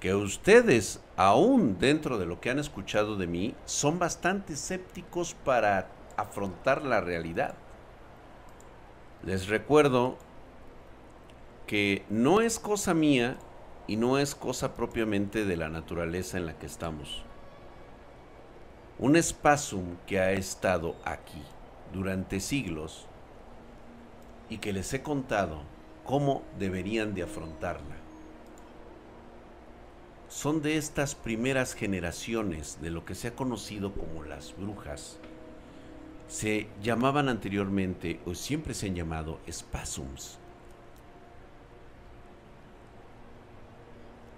que ustedes, aún dentro de lo que han escuchado de mí, son bastante escépticos para afrontar la realidad. Les recuerdo que no es cosa mía y no es cosa propiamente de la naturaleza en la que estamos. Un espasum que ha estado aquí durante siglos y que les he contado cómo deberían de afrontarla. Son de estas primeras generaciones de lo que se ha conocido como las brujas. Se llamaban anteriormente o siempre se han llamado spasums.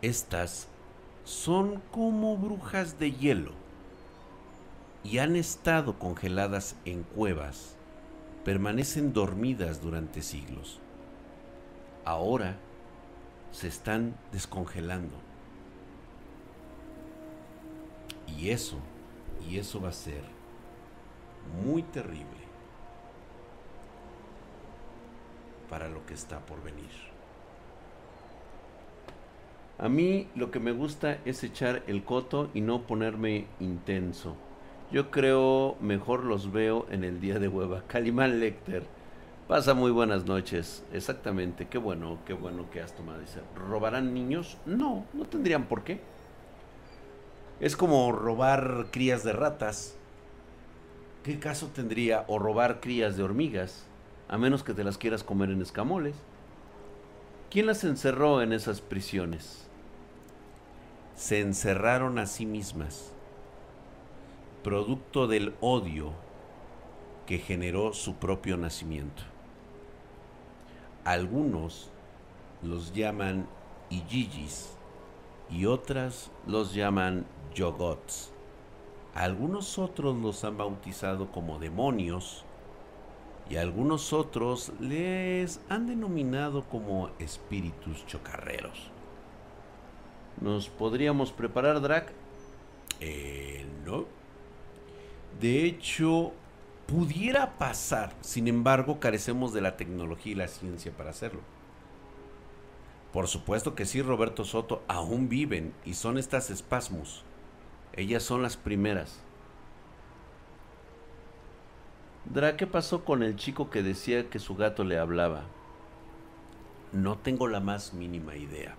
Estas son como brujas de hielo y han estado congeladas en cuevas, permanecen dormidas durante siglos. Ahora se están descongelando. Y eso, y eso va a ser muy terrible para lo que está por venir. A mí lo que me gusta es echar el coto y no ponerme intenso. Yo creo mejor los veo en el día de hueva. Calimán Lecter. Pasa muy buenas noches. Exactamente. Qué bueno, qué bueno que has tomado. Dice, ¿robarán niños? No, no tendrían por qué. Es como robar crías de ratas. ¿Qué caso tendría o robar crías de hormigas? A menos que te las quieras comer en escamoles. ¿Quién las encerró en esas prisiones? Se encerraron a sí mismas producto del odio que generó su propio nacimiento. Algunos los llaman Ijijis y otras los llaman Yogots. Algunos otros los han bautizado como demonios y algunos otros les han denominado como espíritus chocarreros. ¿Nos podríamos preparar, Drac? Eh, no. De hecho, pudiera pasar, sin embargo, carecemos de la tecnología y la ciencia para hacerlo. Por supuesto que sí, Roberto Soto, aún viven y son estas espasmos. Ellas son las primeras. Dra, ¿qué pasó con el chico que decía que su gato le hablaba? No tengo la más mínima idea.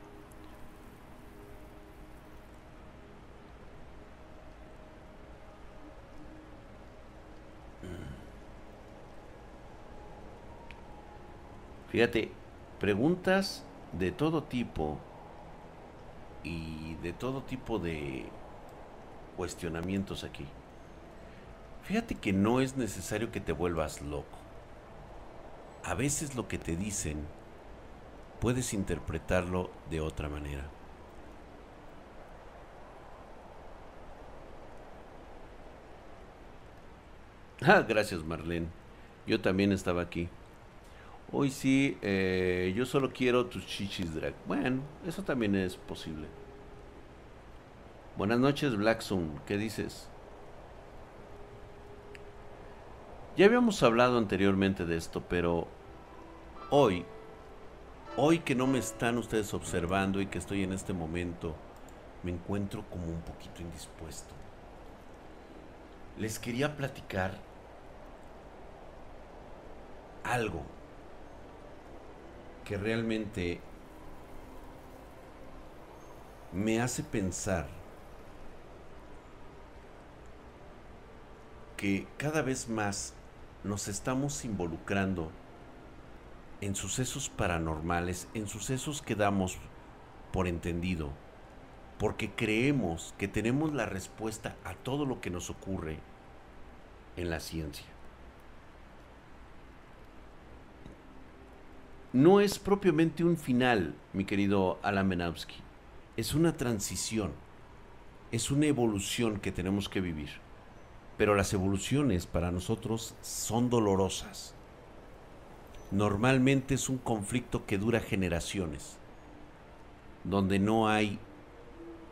Fíjate, preguntas de todo tipo y de todo tipo de cuestionamientos aquí. Fíjate que no es necesario que te vuelvas loco. A veces lo que te dicen puedes interpretarlo de otra manera. Ah, gracias Marlene. Yo también estaba aquí. Hoy sí, eh, yo solo quiero tus chichis drag. Bueno, eso también es posible. Buenas noches, Black ¿Qué dices? Ya habíamos hablado anteriormente de esto, pero hoy, hoy que no me están ustedes observando y que estoy en este momento, me encuentro como un poquito indispuesto. Les quería platicar algo que realmente me hace pensar que cada vez más nos estamos involucrando en sucesos paranormales, en sucesos que damos por entendido, porque creemos que tenemos la respuesta a todo lo que nos ocurre en la ciencia. no es propiamente un final, mi querido Alan Menowski. Es una transición. Es una evolución que tenemos que vivir. Pero las evoluciones para nosotros son dolorosas. Normalmente es un conflicto que dura generaciones, donde no hay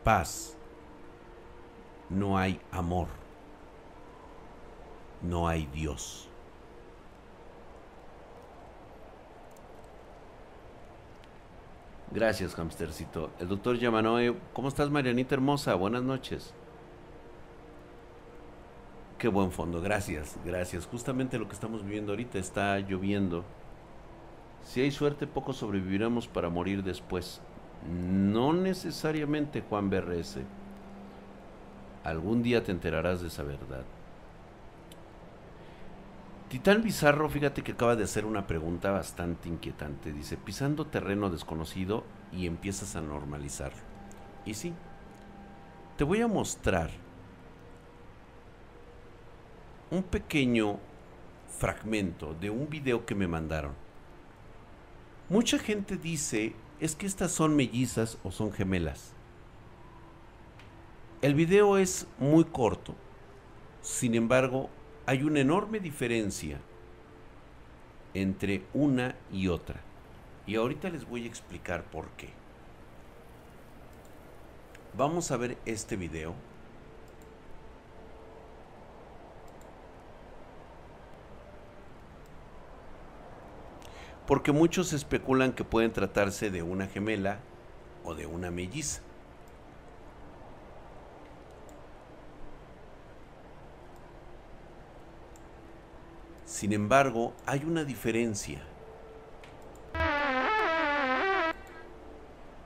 paz, no hay amor, no hay Dios. Gracias, hamstercito. El doctor Yamanoe, ¿cómo estás, Marianita hermosa? Buenas noches. Qué buen fondo, gracias, gracias. Justamente lo que estamos viviendo ahorita está lloviendo. Si hay suerte, pocos sobreviviremos para morir después. No necesariamente, Juan BRS. Algún día te enterarás de esa verdad. Titán Bizarro, fíjate que acaba de hacer una pregunta bastante inquietante. Dice, pisando terreno desconocido y empiezas a normalizarlo. Y sí, te voy a mostrar un pequeño fragmento de un video que me mandaron. Mucha gente dice, es que estas son mellizas o son gemelas. El video es muy corto, sin embargo, hay una enorme diferencia entre una y otra. Y ahorita les voy a explicar por qué. Vamos a ver este video. Porque muchos especulan que pueden tratarse de una gemela o de una melliza. Sin embargo, hay una diferencia.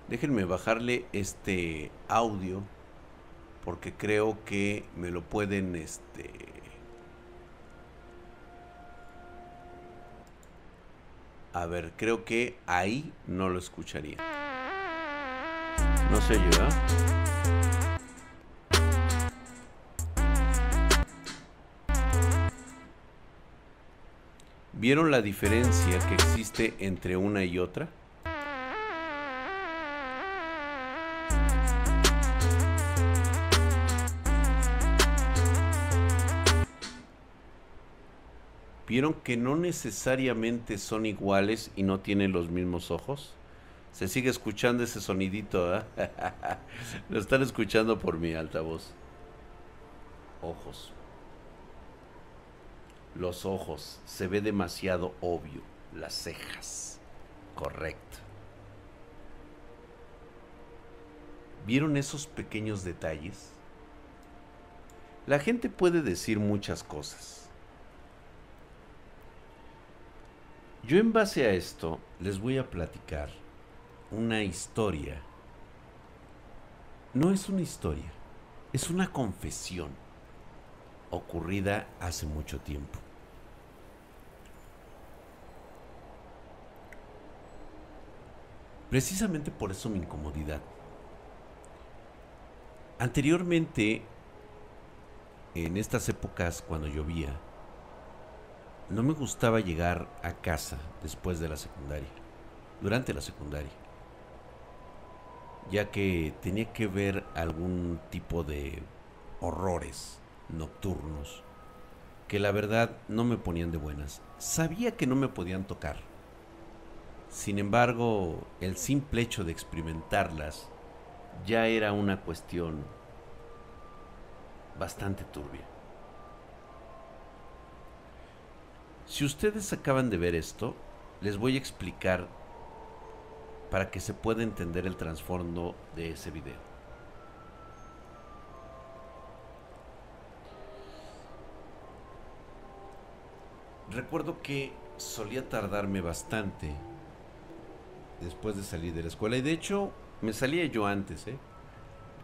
Déjenme bajarle este audio porque creo que me lo pueden este A ver, creo que ahí no lo escucharía. No sé yo, ¿Vieron la diferencia que existe entre una y otra? ¿Vieron que no necesariamente son iguales y no tienen los mismos ojos? Se sigue escuchando ese sonidito. Lo están escuchando por mi altavoz. Ojos los ojos, se ve demasiado obvio, las cejas, correcto. ¿Vieron esos pequeños detalles? La gente puede decir muchas cosas. Yo en base a esto les voy a platicar una historia. No es una historia, es una confesión ocurrida hace mucho tiempo. Precisamente por eso mi incomodidad. Anteriormente, en estas épocas cuando llovía, no me gustaba llegar a casa después de la secundaria, durante la secundaria, ya que tenía que ver algún tipo de horrores nocturnos que la verdad no me ponían de buenas. Sabía que no me podían tocar. Sin embargo, el simple hecho de experimentarlas ya era una cuestión bastante turbia. Si ustedes acaban de ver esto, les voy a explicar para que se pueda entender el trasfondo de ese video. recuerdo que solía tardarme bastante después de salir de la escuela. Y de hecho, me salía yo antes, ¿eh?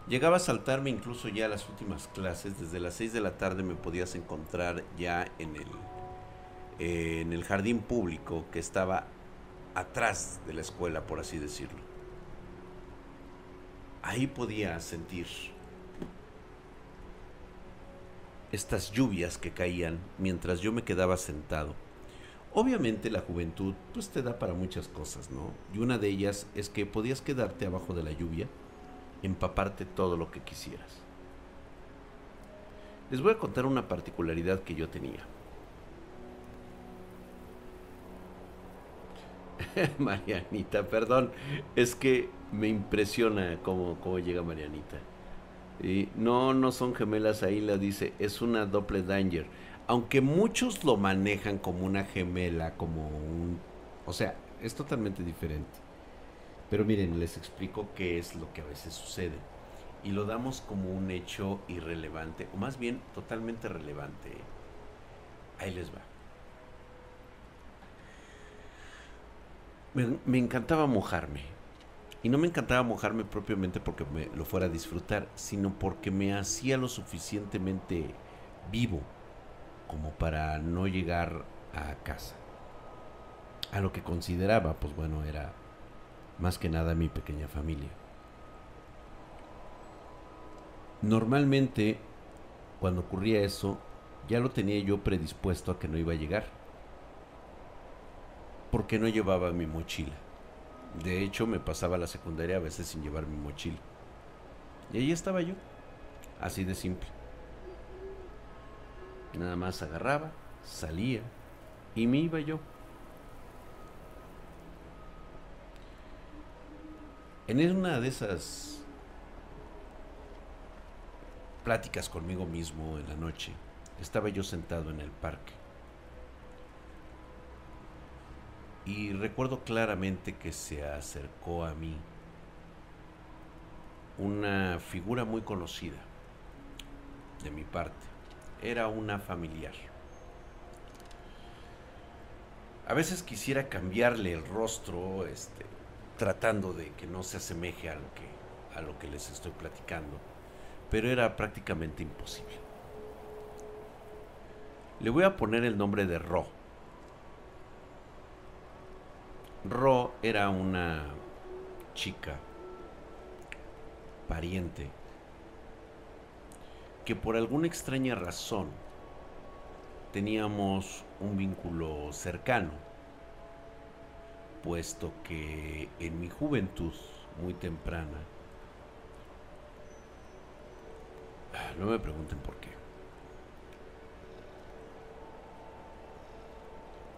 Llegaba a saltarme incluso ya las últimas clases. Desde las 6 de la tarde me podías encontrar ya en el, eh, en el jardín público que estaba atrás de la escuela, por así decirlo. Ahí podía sentir estas lluvias que caían mientras yo me quedaba sentado. Obviamente la juventud pues te da para muchas cosas, ¿no? Y una de ellas es que podías quedarte abajo de la lluvia, empaparte todo lo que quisieras. Les voy a contar una particularidad que yo tenía. Marianita, perdón, es que me impresiona cómo, cómo llega Marianita. Y no, no son gemelas ahí, la dice, es una doble danger. Aunque muchos lo manejan como una gemela, como un... O sea, es totalmente diferente. Pero miren, les explico qué es lo que a veces sucede. Y lo damos como un hecho irrelevante, o más bien totalmente relevante. Ahí les va. Me, encantaba mojarme. Y no me encantaba mojarme propiamente porque me lo fuera a disfrutar, sino porque me hacía lo suficientemente vivo como para no llegar a casa. A lo que consideraba, pues bueno, era más que nada mi pequeña familia. Normalmente, cuando ocurría eso, ya lo tenía yo predispuesto a que no iba a llegar. Porque no llevaba mi mochila. De hecho, me pasaba la secundaria a veces sin llevar mi mochila. Y ahí estaba yo. Así de simple. Nada más agarraba, salía y me iba yo. En una de esas pláticas conmigo mismo en la noche, estaba yo sentado en el parque. Y recuerdo claramente que se acercó a mí una figura muy conocida de mi parte. Era una familiar. A veces quisiera cambiarle el rostro, este, tratando de que no se asemeje a lo que, a lo que les estoy platicando, pero era prácticamente imposible. Le voy a poner el nombre de Ro. Ro era una chica pariente que por alguna extraña razón teníamos un vínculo cercano puesto que en mi juventud muy temprana, no me pregunten por qué,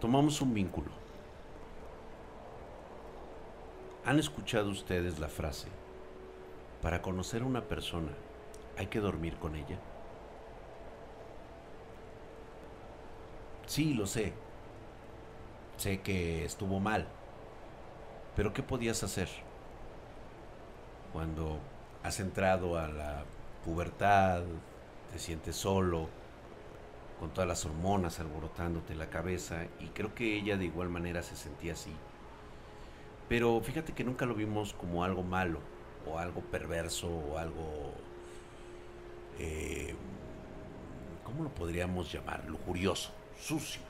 tomamos un vínculo. ¿Han escuchado ustedes la frase, para conocer a una persona hay que dormir con ella? Sí, lo sé. Sé que estuvo mal pero ¿qué podías hacer cuando has entrado a la pubertad, te sientes solo, con todas las hormonas alborotándote la cabeza? Y creo que ella de igual manera se sentía así. Pero fíjate que nunca lo vimos como algo malo, o algo perverso, o algo... Eh, ¿Cómo lo podríamos llamar? Lujurioso, sucio.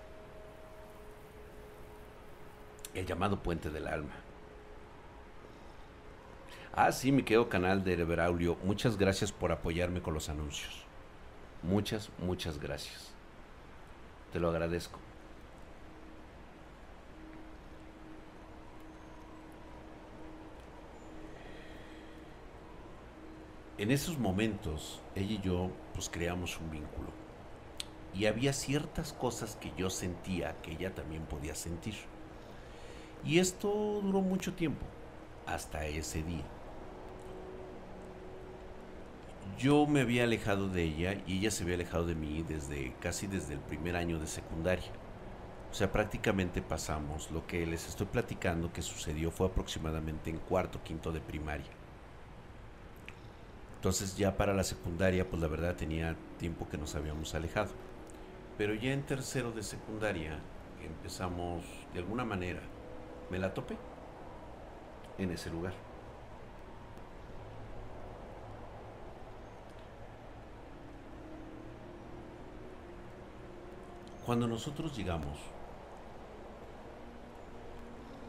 El llamado puente del alma. Ah, sí, mi querido canal de Braulio. Muchas gracias por apoyarme con los anuncios. Muchas, muchas gracias. Te lo agradezco. En esos momentos, ella y yo, pues creamos un vínculo. Y había ciertas cosas que yo sentía que ella también podía sentir. Y esto duró mucho tiempo, hasta ese día yo me había alejado de ella y ella se había alejado de mí desde casi desde el primer año de secundaria. O sea, prácticamente pasamos lo que les estoy platicando que sucedió fue aproximadamente en cuarto, quinto de primaria. Entonces ya para la secundaria, pues la verdad tenía tiempo que nos habíamos alejado. Pero ya en tercero de secundaria empezamos de alguna manera, me la topé en ese lugar. Cuando nosotros llegamos,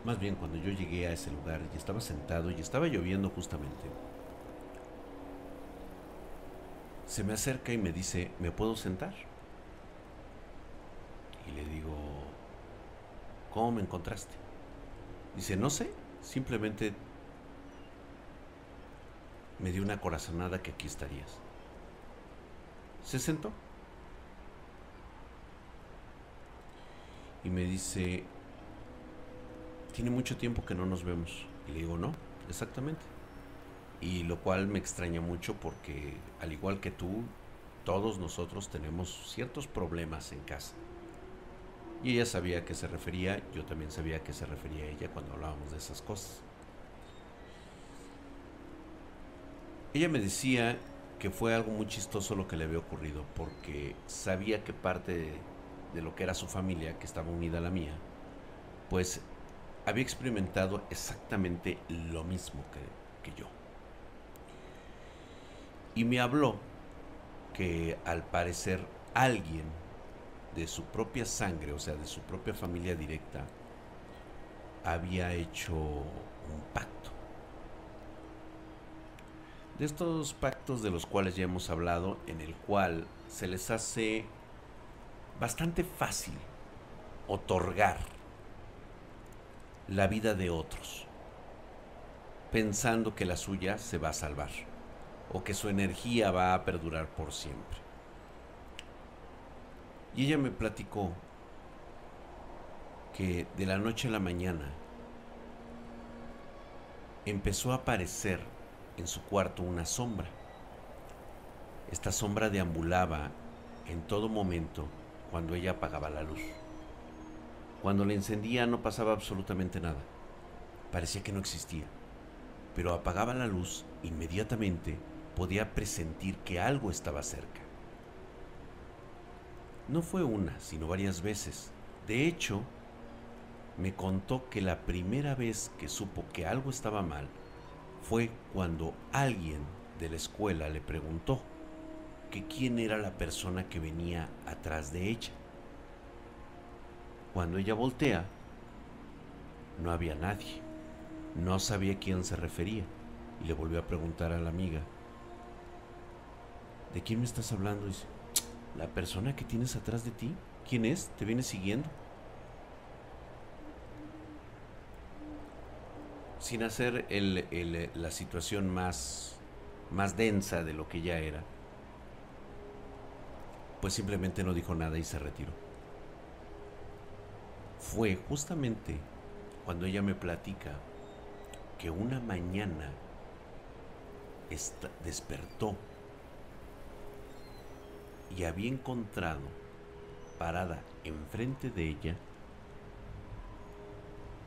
más bien cuando yo llegué a ese lugar y estaba sentado y estaba lloviendo justamente, se me acerca y me dice, ¿me puedo sentar? Y le digo, ¿cómo me encontraste? Dice, no sé, simplemente me dio una corazonada que aquí estarías. Se sentó. y me dice, tiene mucho tiempo que no nos vemos. Y le digo, no, exactamente. Y lo cual me extraña mucho porque, al igual que tú, todos nosotros tenemos ciertos problemas en casa. Y ella sabía a qué se refería, yo también sabía a qué se refería ella cuando hablábamos de esas cosas. Ella me decía que fue algo muy chistoso lo que le había ocurrido, porque sabía que parte de, lo que era su familia, que estaba unida a la mía, pues había experimentado exactamente lo mismo que yo. Y me habló que al parecer alguien de su propia sangre, o sea, de su propia familia directa, había hecho un pacto. De estos pactos de los cuales ya hemos hablado, en el cual se les hace bastante fácil otorgar la vida de otros, pensando que la suya se va a salvar o que su energía va a perdurar por siempre. Y ella me platicó que de la noche a la mañana empezó a aparecer en su cuarto una sombra. Esta sombra deambulaba en todo momento cuando ella apagaba la luz. Cuando la encendía no pasaba absolutamente nada. Parecía que no existía. Pero apagaba la luz, inmediatamente podía presentir que algo estaba cerca. No fue una, sino varias veces. De hecho, me contó que la primera vez que supo que algo estaba mal fue cuando alguien de la escuela le preguntó que quién era la persona que venía atrás de ella. Cuando ella voltea, no había nadie. No sabía a quién se refería y le volvió a preguntar a la amiga, ¿de quién me estás hablando? Dice, la persona que tienes atrás de ti, ¿quién es? ¿Te viene siguiendo? Sin hacer la situación más, más densa de lo que ya era, pues simplemente no dijo nada y se retiró fue justamente cuando ella me platica que una mañana despertó y había encontrado parada enfrente de ella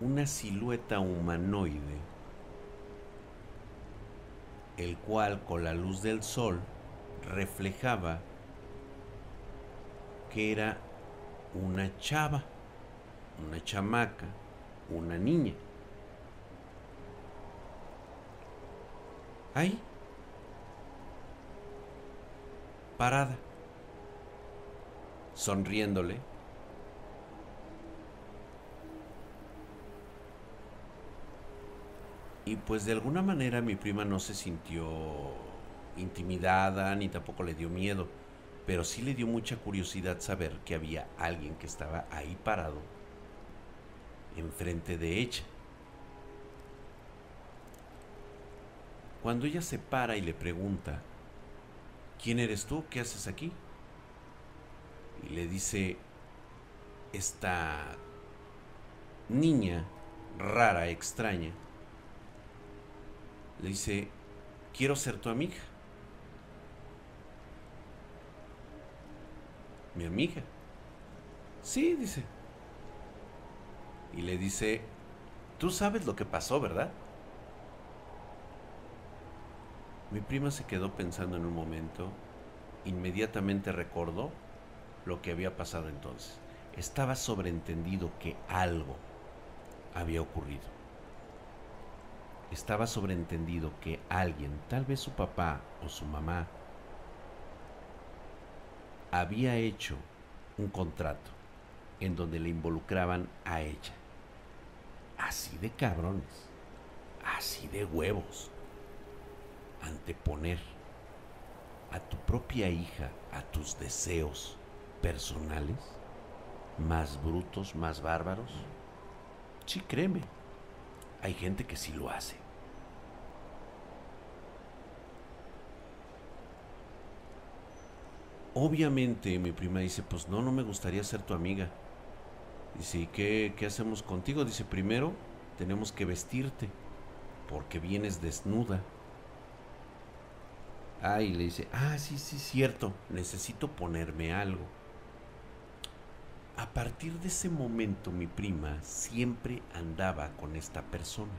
una silueta humanoide, el cual con la luz del sol reflejaba que era una chava una chamaca, una niña. Ahí, parada, sonriéndole. Y pues de alguna manera mi prima no se sintió intimidada ni tampoco le dio miedo, pero sí le dio mucha curiosidad saber que había alguien que estaba ahí parado enfrente de ella. Cuando ella se para y le pregunta, ¿quién eres tú? ¿Qué haces aquí? Y le dice, esta niña rara, extraña, le dice, quiero ser tu amiga. Mi amiga. Sí, dice y le dice, tú sabes lo que pasó, ¿verdad? Mi prima se quedó pensando en un momento, inmediatamente recordó lo que había pasado entonces. Estaba sobreentendido que algo había ocurrido. Estaba sobreentendido que alguien, tal vez su papá o su mamá, había hecho un contrato en donde le involucraban a ella así de cabrones, así de huevos, anteponer a tu propia hija a tus deseos personales, más brutos, más bárbaros? Sí, créeme, hay gente que sí lo hace. Obviamente mi prima dice, pues no, no me gustaría ser tu amiga. Dice, ¿y qué, qué hacemos contigo? Dice, primero tenemos que vestirte porque vienes desnuda. Ah, y le dice, ah, sí, sí, cierto, necesito ponerme algo. A partir de ese momento mi prima siempre andaba con esta persona.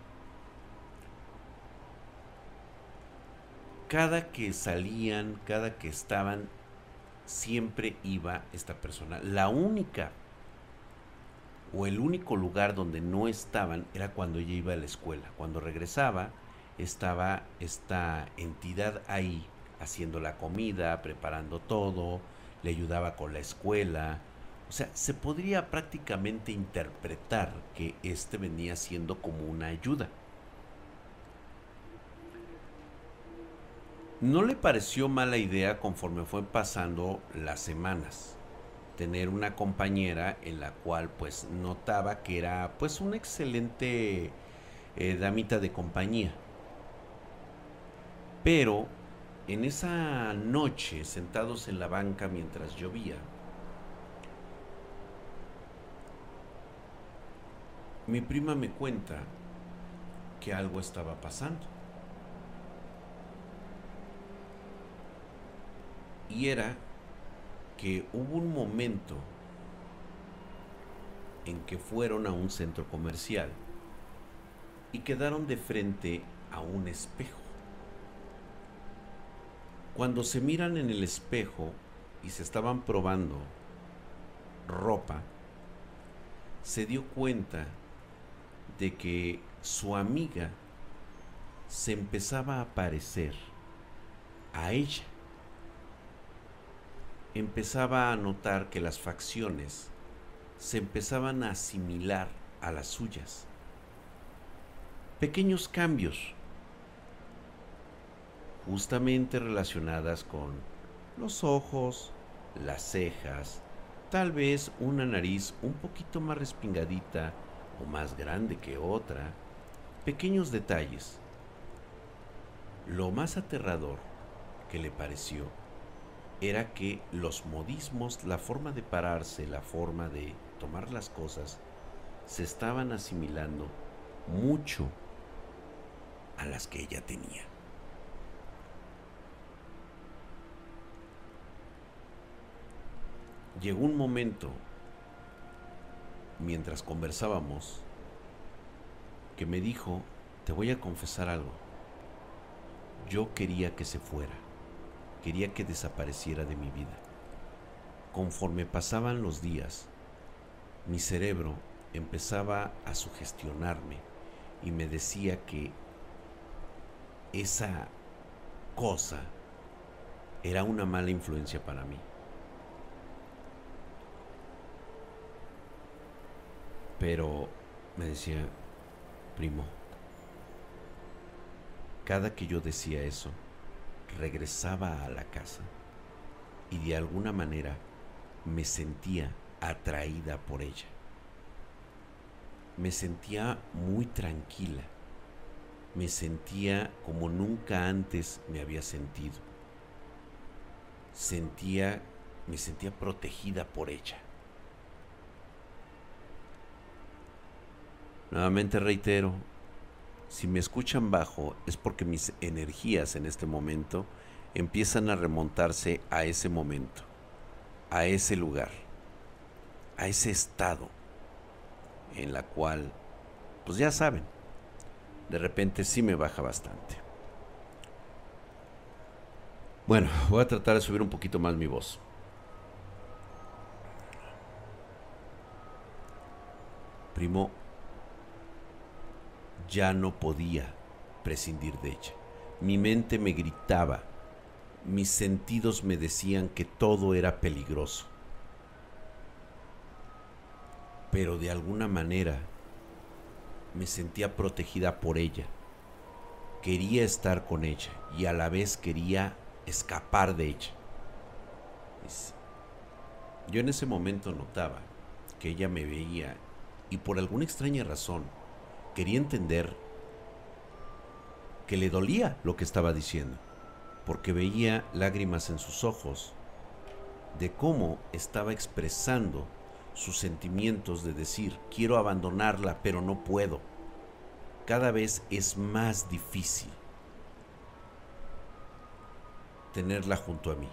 cada que salían, cada que estaban, siempre iba esta persona. La única o el único lugar donde no estaban era cuando ella iba a la escuela. Cuando regresaba, estaba esta entidad ahí haciendo la comida, preparando todo, le ayudaba con la escuela. O sea, se podría prácticamente interpretar que este venía siendo como una ayuda. No le pareció mala idea conforme fue pasando las semanas tener una compañera en la cual pues notaba que era pues una excelente eh, damita de compañía. Pero en esa noche, sentados en la banca mientras llovía, mi prima me cuenta que algo estaba pasando. Y era que hubo un momento en que fueron a un centro comercial y quedaron de frente a un espejo. Cuando se miran en el espejo y se estaban probando ropa, se dio cuenta de que su amiga se empezaba a parecer a ella empezaba a notar que las facciones se empezaban a asimilar a las suyas. Pequeños cambios, justamente relacionadas con los ojos, las cejas, tal vez una nariz un poquito más respingadita o más grande que otra, pequeños detalles. Lo más aterrador que le pareció era que los modismos, la forma de pararse, la forma de tomar las cosas, se estaban asimilando mucho a las que ella tenía. Llegó un momento, mientras conversábamos, que me dijo, te voy a confesar algo. Yo quería que se fuera quería que desapareciera de mi vida. Conforme pasaban los días, mi cerebro empezaba a sugestionarme y me decía que esa cosa era una mala influencia para mí. Pero me decía, primo, cada que yo decía eso, regresaba a la casa y de alguna manera me sentía atraída por ella. Me sentía muy tranquila. Me sentía como nunca antes me había sentido. Sentía, me sentía protegida por ella. Nuevamente reitero, si me escuchan bajo es porque mis energías en este momento empiezan a remontarse a ese momento, a ese lugar, a ese estado en la cual, pues ya saben, de repente sí me baja bastante. Bueno, voy a tratar de subir un poquito más mi voz. Primo, ya no podía prescindir de ella. Mi mente me gritaba, mis sentidos me decían que todo era peligroso. Pero de alguna manera me sentía protegida por ella. Quería estar con ella y a la vez quería escapar de ella. Yo en ese momento notaba que ella me veía y por alguna extraña razón quería entender que le dolía lo que estaba diciendo, porque veía lágrimas en sus ojos de cómo estaba expresando sus sentimientos de decir, quiero abandonarla, pero no puedo. Cada vez es más difícil tenerla junto a mí.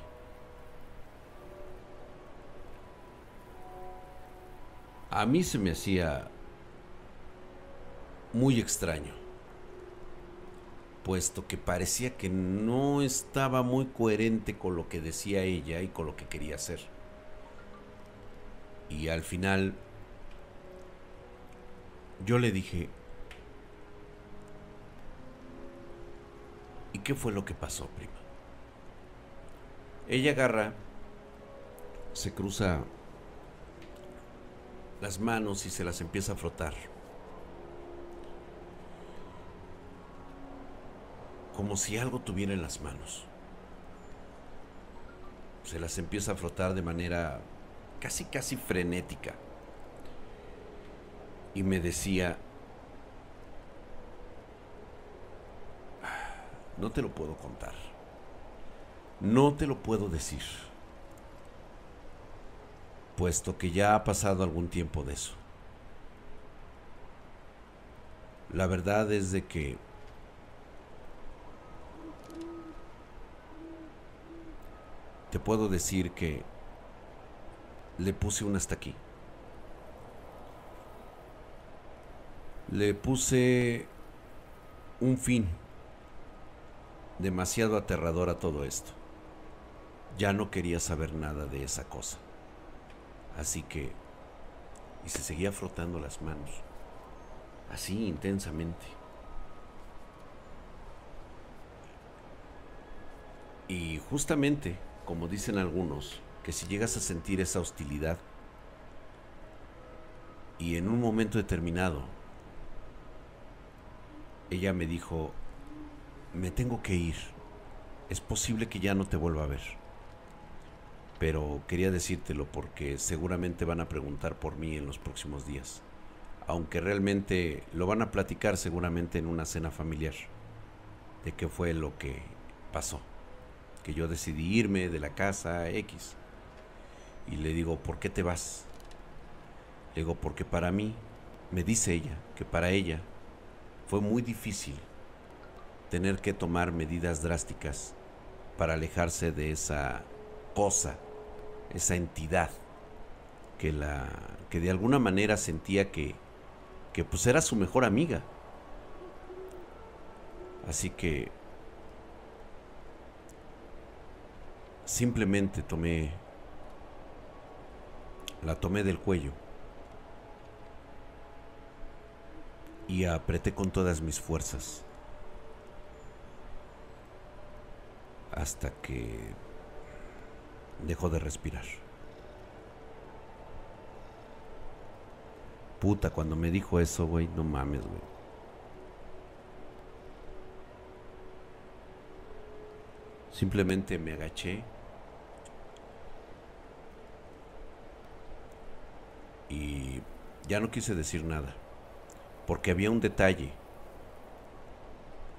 A mí se me hacía muy extraño. puesto que parecía que no estaba muy coherente con lo que decía ella y con lo que quería hacer. Y al final yo le dije, ¿y qué fue lo que pasó, prima? Ella agarra, se cruza las manos y se las empieza a frotar. Como si algo tuviera en las manos. Se las empieza a frotar de manera casi, casi frenética. Y me decía, no te lo puedo contar. No te lo puedo decir puesto que ya ha pasado algún tiempo de eso. La verdad es de que te puedo decir que le puse un hasta aquí. Le puse un fin demasiado aterrador a todo esto. Ya no quería saber nada de esa cosa. Así que... Y se seguía frotando las manos, así intensamente. Y justamente, como dicen algunos, que si llegas a sentir esa hostilidad y en un momento determinado ella me dijo, me tengo que ir, es posible que ya no te vuelva a ver pero quería decírtelo porque seguramente van a preguntar por mí en los próximos días, aunque realmente lo van a platicar seguramente en una cena familiar, de qué fue lo que pasó, que yo decidí irme de la casa X. Y le digo, ¿por qué te vas? Le digo, porque para mí, me dice ella, que para ella fue muy difícil tener que tomar medidas drásticas para alejarse de esa cosa esa entidad que la que de alguna manera sentía que que pues era su mejor amiga. Así que simplemente tomé la tomé del cuello y apreté con todas mis fuerzas hasta que dejó de respirar. Puta, cuando me dijo eso, güey, no mames, güey. Simplemente me agaché y ya no quise decir nada, porque había un detalle.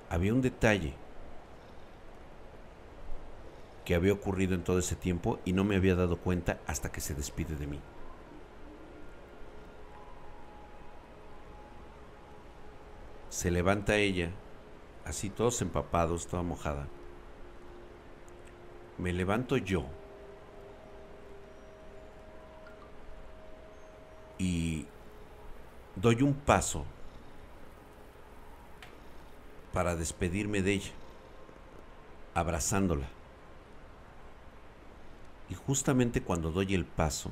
Había un detalle que había ocurrido en todo ese tiempo y no me había dado cuenta hasta que se despide de mí. Se levanta ella, así todos empapados, toda mojada. Me levanto yo y doy un paso para despedirme de ella, abrazándola. Y justamente cuando doy el paso,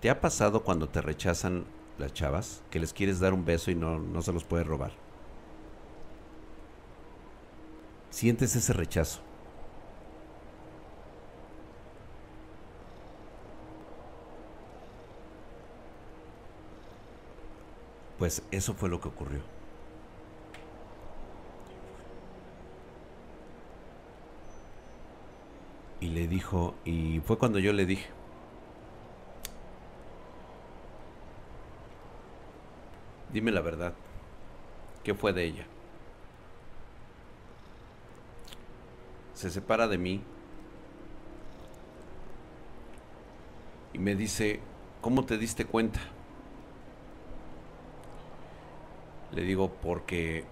¿te ha pasado cuando te rechazan las chavas que les quieres dar un beso y no, no se los puedes robar? Sientes ese rechazo. Pues eso fue lo que ocurrió. y le dijo, y fue cuando yo le dije, dime la verdad, ¿qué fue de ella? Se separa de mí y me dice, ¿cómo te diste cuenta? Le digo, porque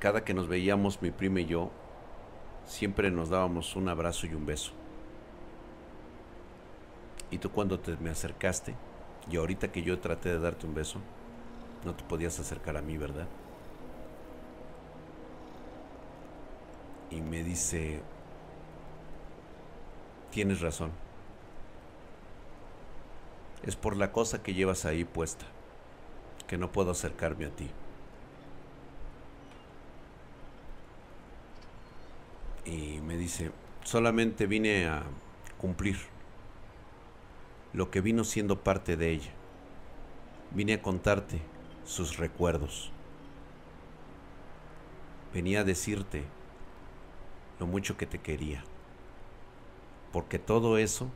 cada que nos veíamos mi prima y yo, siempre nos dábamos un abrazo y un beso. Y tú cuando te me acercaste, y ahorita que yo traté de darte un beso, no te podías acercar a mí, ¿verdad? y me dice, tienes razón. Es por la cosa que llevas ahí puesta, que no puedo acercarme a ti. Y me dice, solamente vine a cumplir lo que vino siendo parte de ella. Vine a contarte sus recuerdos. Venía a decirte lo mucho que te quería. Porque todo eso,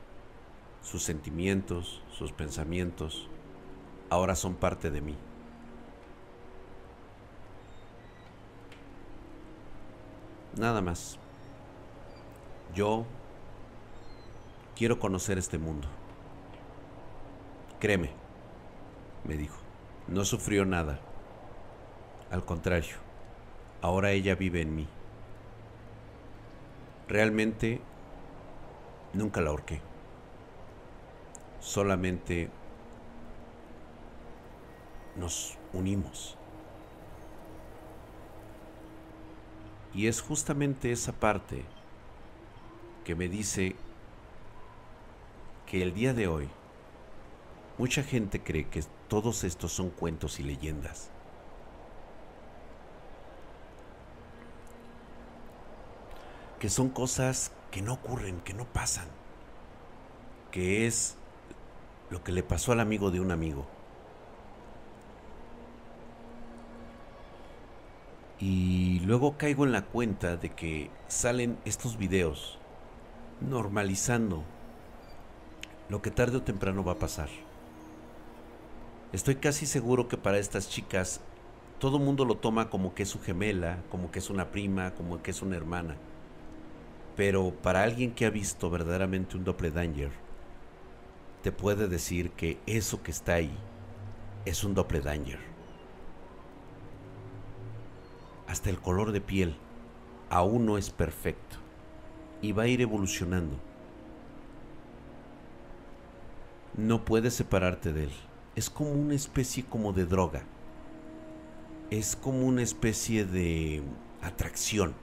sus sentimientos, sus pensamientos, ahora son parte de mí. Nada más. Yo quiero conocer este mundo. Créeme, me dijo, no sufrió nada. Al contrario, ahora ella vive en mí. Realmente nunca la ahorqué. Solamente nos unimos. Y es justamente esa parte que me dice que el día de hoy mucha gente cree que todos estos son cuentos y leyendas. Que son cosas que no ocurren, que no pasan. Que es lo que le pasó al amigo de un amigo. Y luego caigo en la cuenta de que salen estos videos normalizando lo que tarde o temprano va a pasar. Estoy casi seguro que para estas chicas todo mundo lo toma como que es su gemela, como que es una prima, como que es una hermana. Pero para alguien que ha visto verdaderamente un doppelganger, te puede decir que eso que está ahí es un doppelganger. Hasta el color de piel aún no es perfecto y va a ir evolucionando. No puedes separarte de él. Es como una especie como de droga. Es como una especie de atracción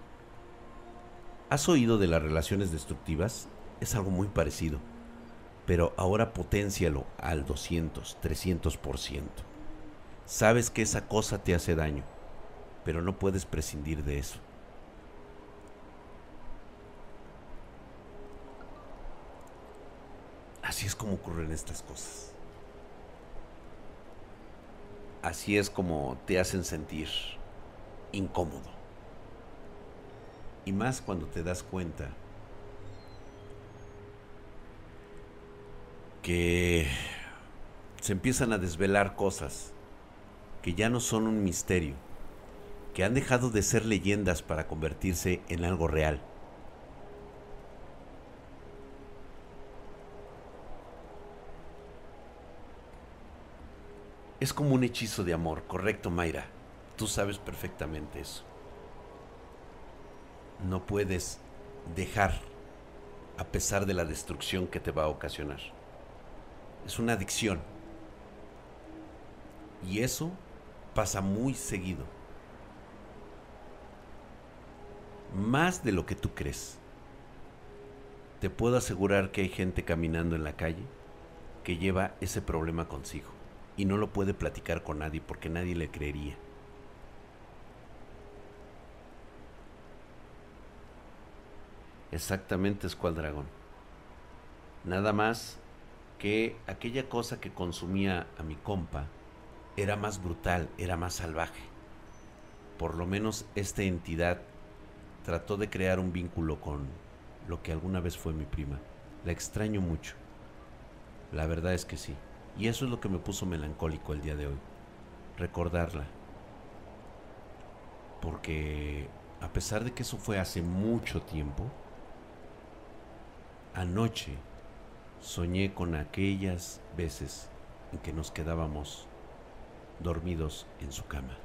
¿Has oído de las relaciones destructivas? Es algo muy parecido, pero ahora potencialo al 200, 300%. Sabes que esa cosa te hace daño, pero no puedes prescindir de eso. Así es como ocurren estas cosas. Así es como te hacen sentir incómodo. Y más cuando te das cuenta que se empiezan a desvelar cosas que ya no son un misterio, que han dejado de ser leyendas para convertirse en algo real. Es como un hechizo de amor, correcto Mayra. Tú sabes perfectamente eso no puedes dejar a pesar de la destrucción que te va a ocasionar. Es una adicción. Y eso pasa muy seguido. Más de lo que tú crees. Te puedo asegurar que hay gente caminando en la calle que lleva ese problema consigo y no lo puede platicar con nadie porque nadie le creería. Exactamente, Escualdragón. Nada más que aquella cosa que consumía a mi compa era más brutal, era más salvaje. Por lo menos esta entidad trató de crear un vínculo con lo que alguna vez fue mi prima. La extraño mucho. La verdad es que sí. Y eso es lo que me puso melancólico el día de hoy. Recordarla. Porque a pesar de que eso fue hace mucho tiempo, Anoche soñé con aquellas veces en que nos quedábamos dormidos en su cama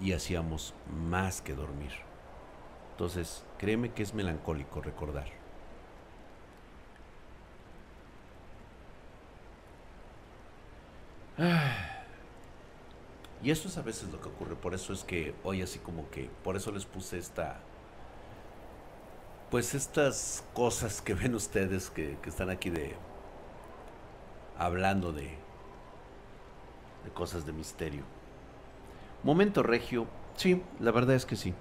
y hacíamos más que dormir. Entonces, créeme que es melancólico recordar. Y eso es a veces lo que ocurre, por eso es que hoy así como que, por eso les puse esta, pues estas cosas que ven ustedes que, están aquí de, hablando de, de cosas de misterio. Momento regio, sí, la verdad es que sí.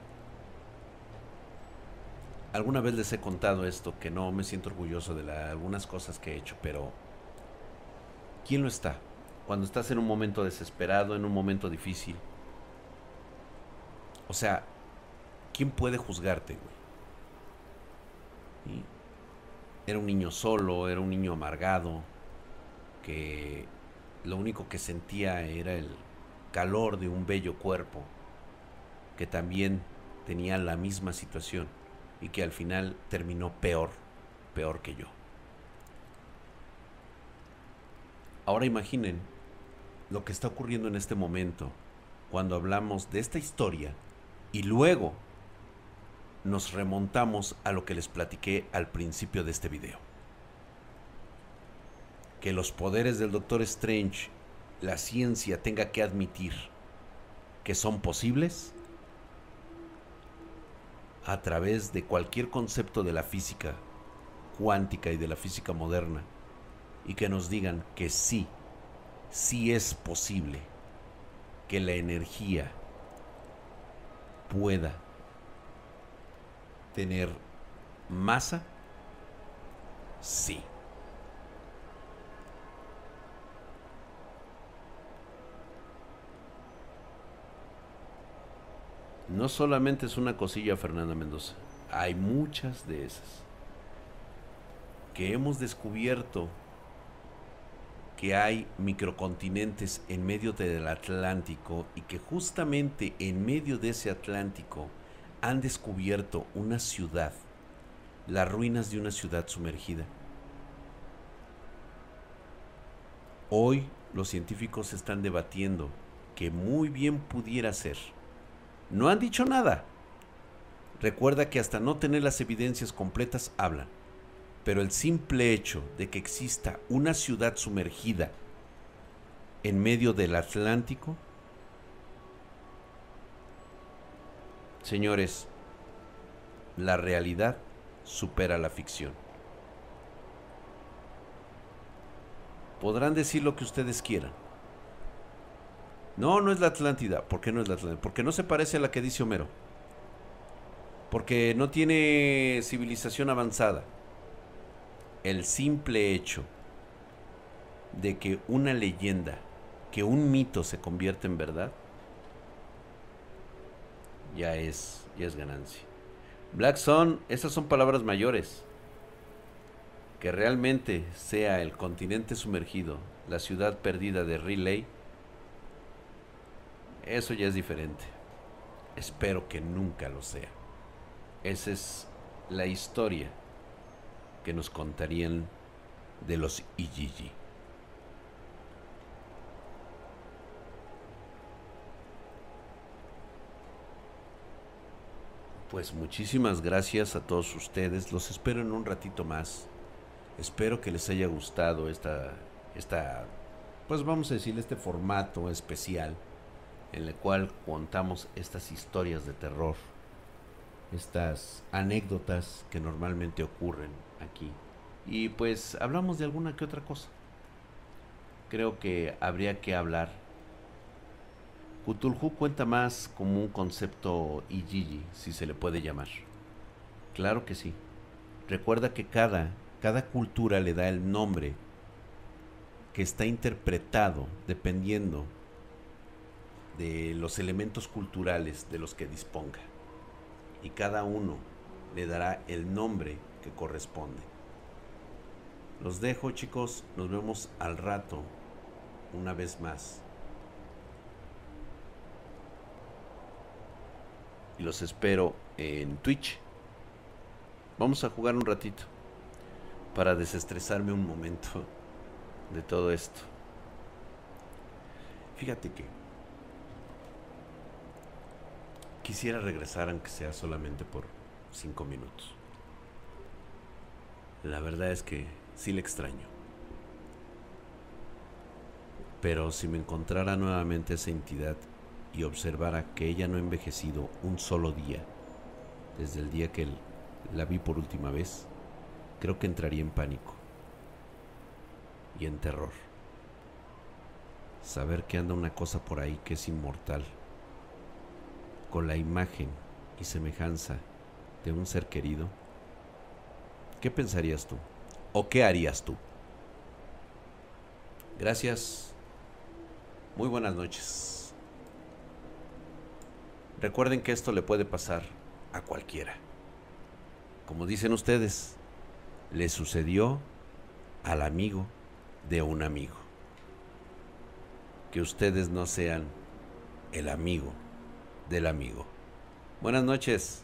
Alguna vez les he contado esto, que no me siento orgulloso de algunas cosas que he hecho, pero ¿quién lo está? Cuando estás en un momento desesperado, en un momento difícil. O sea, ¿quién puede juzgarte, Era un niño solo, era un niño amargado, que lo único que sentía era el calor de un bello cuerpo, que también tenía la misma situación y que al final terminó peor, peor que yo. Ahora imaginen lo que está ocurriendo en este momento cuando hablamos de esta historia y luego nos remontamos a lo que les platiqué al principio de este video. Que los poderes del Doctor Strange, la ciencia tenga que admitir que son posibles a través de cualquier concepto de la física cuántica y de la física moderna y que nos digan que sí si es posible que la energía pueda tener masa, sí. No solamente es una cosilla, Fernanda Mendoza, hay muchas de esas que hemos descubierto que hay microcontinentes en medio del Atlántico y que justamente en medio de ese Atlántico han descubierto una ciudad, las ruinas de una ciudad sumergida. Hoy los científicos están debatiendo que muy bien pudiera ser. No han dicho nada. Recuerda que hasta no tener las evidencias completas hablan. Pero el simple hecho de que exista una ciudad sumergida en medio del Atlántico, señores, la realidad supera la ficción. Podrán decir lo que ustedes quieran. No, no es la Atlántida. ¿Por qué no es la Atlántida? Porque no se parece a la que dice Homero. Porque no tiene civilización avanzada el simple hecho de que una leyenda, que un mito se convierte en verdad, ya es, ya es ganancia. Black Sun, esas son palabras mayores. Que realmente sea el continente sumergido, la ciudad perdida de Relay, eso ya es diferente. Espero que nunca lo sea. Esa es la historia que nos contarían de los Ijiji. Pues muchísimas gracias a todos ustedes. Los espero en un ratito más. Espero que les haya gustado esta, esta, pues vamos a decir, este formato especial en el cual contamos estas historias de terror, estas anécdotas que normalmente ocurren aquí. Y pues hablamos de alguna que otra cosa. Creo que habría que hablar. Cthulhu cuenta más como un concepto Ijiji, si se le puede llamar. Claro que sí. Recuerda que cada, cada cultura le da el nombre que está interpretado dependiendo de los elementos culturales de los que disponga. Y cada uno le dará el nombre que corresponde. Los dejo chicos, nos vemos al rato, una vez más. Y los espero en Twitch. Vamos a jugar un ratito para desestresarme un momento de todo esto. Fíjate que quisiera regresar aunque sea solamente por cinco minutos. La verdad es que sí le extraño. Pero si me encontrara nuevamente esa entidad, y observara que ella no ha envejecido un solo día desde el día que la vi por última vez, creo que entraría en pánico y en terror. Saber que anda una cosa por ahí que es inmortal, con la imagen y semejanza de un ser querido, ¿qué pensarías tú? ¿O qué harías tú? Gracias. Muy buenas noches. Recuerden que esto le puede pasar a cualquiera. Como dicen ustedes, le sucedió al amigo de un amigo. Que ustedes no sean el amigo del amigo. Buenas noches.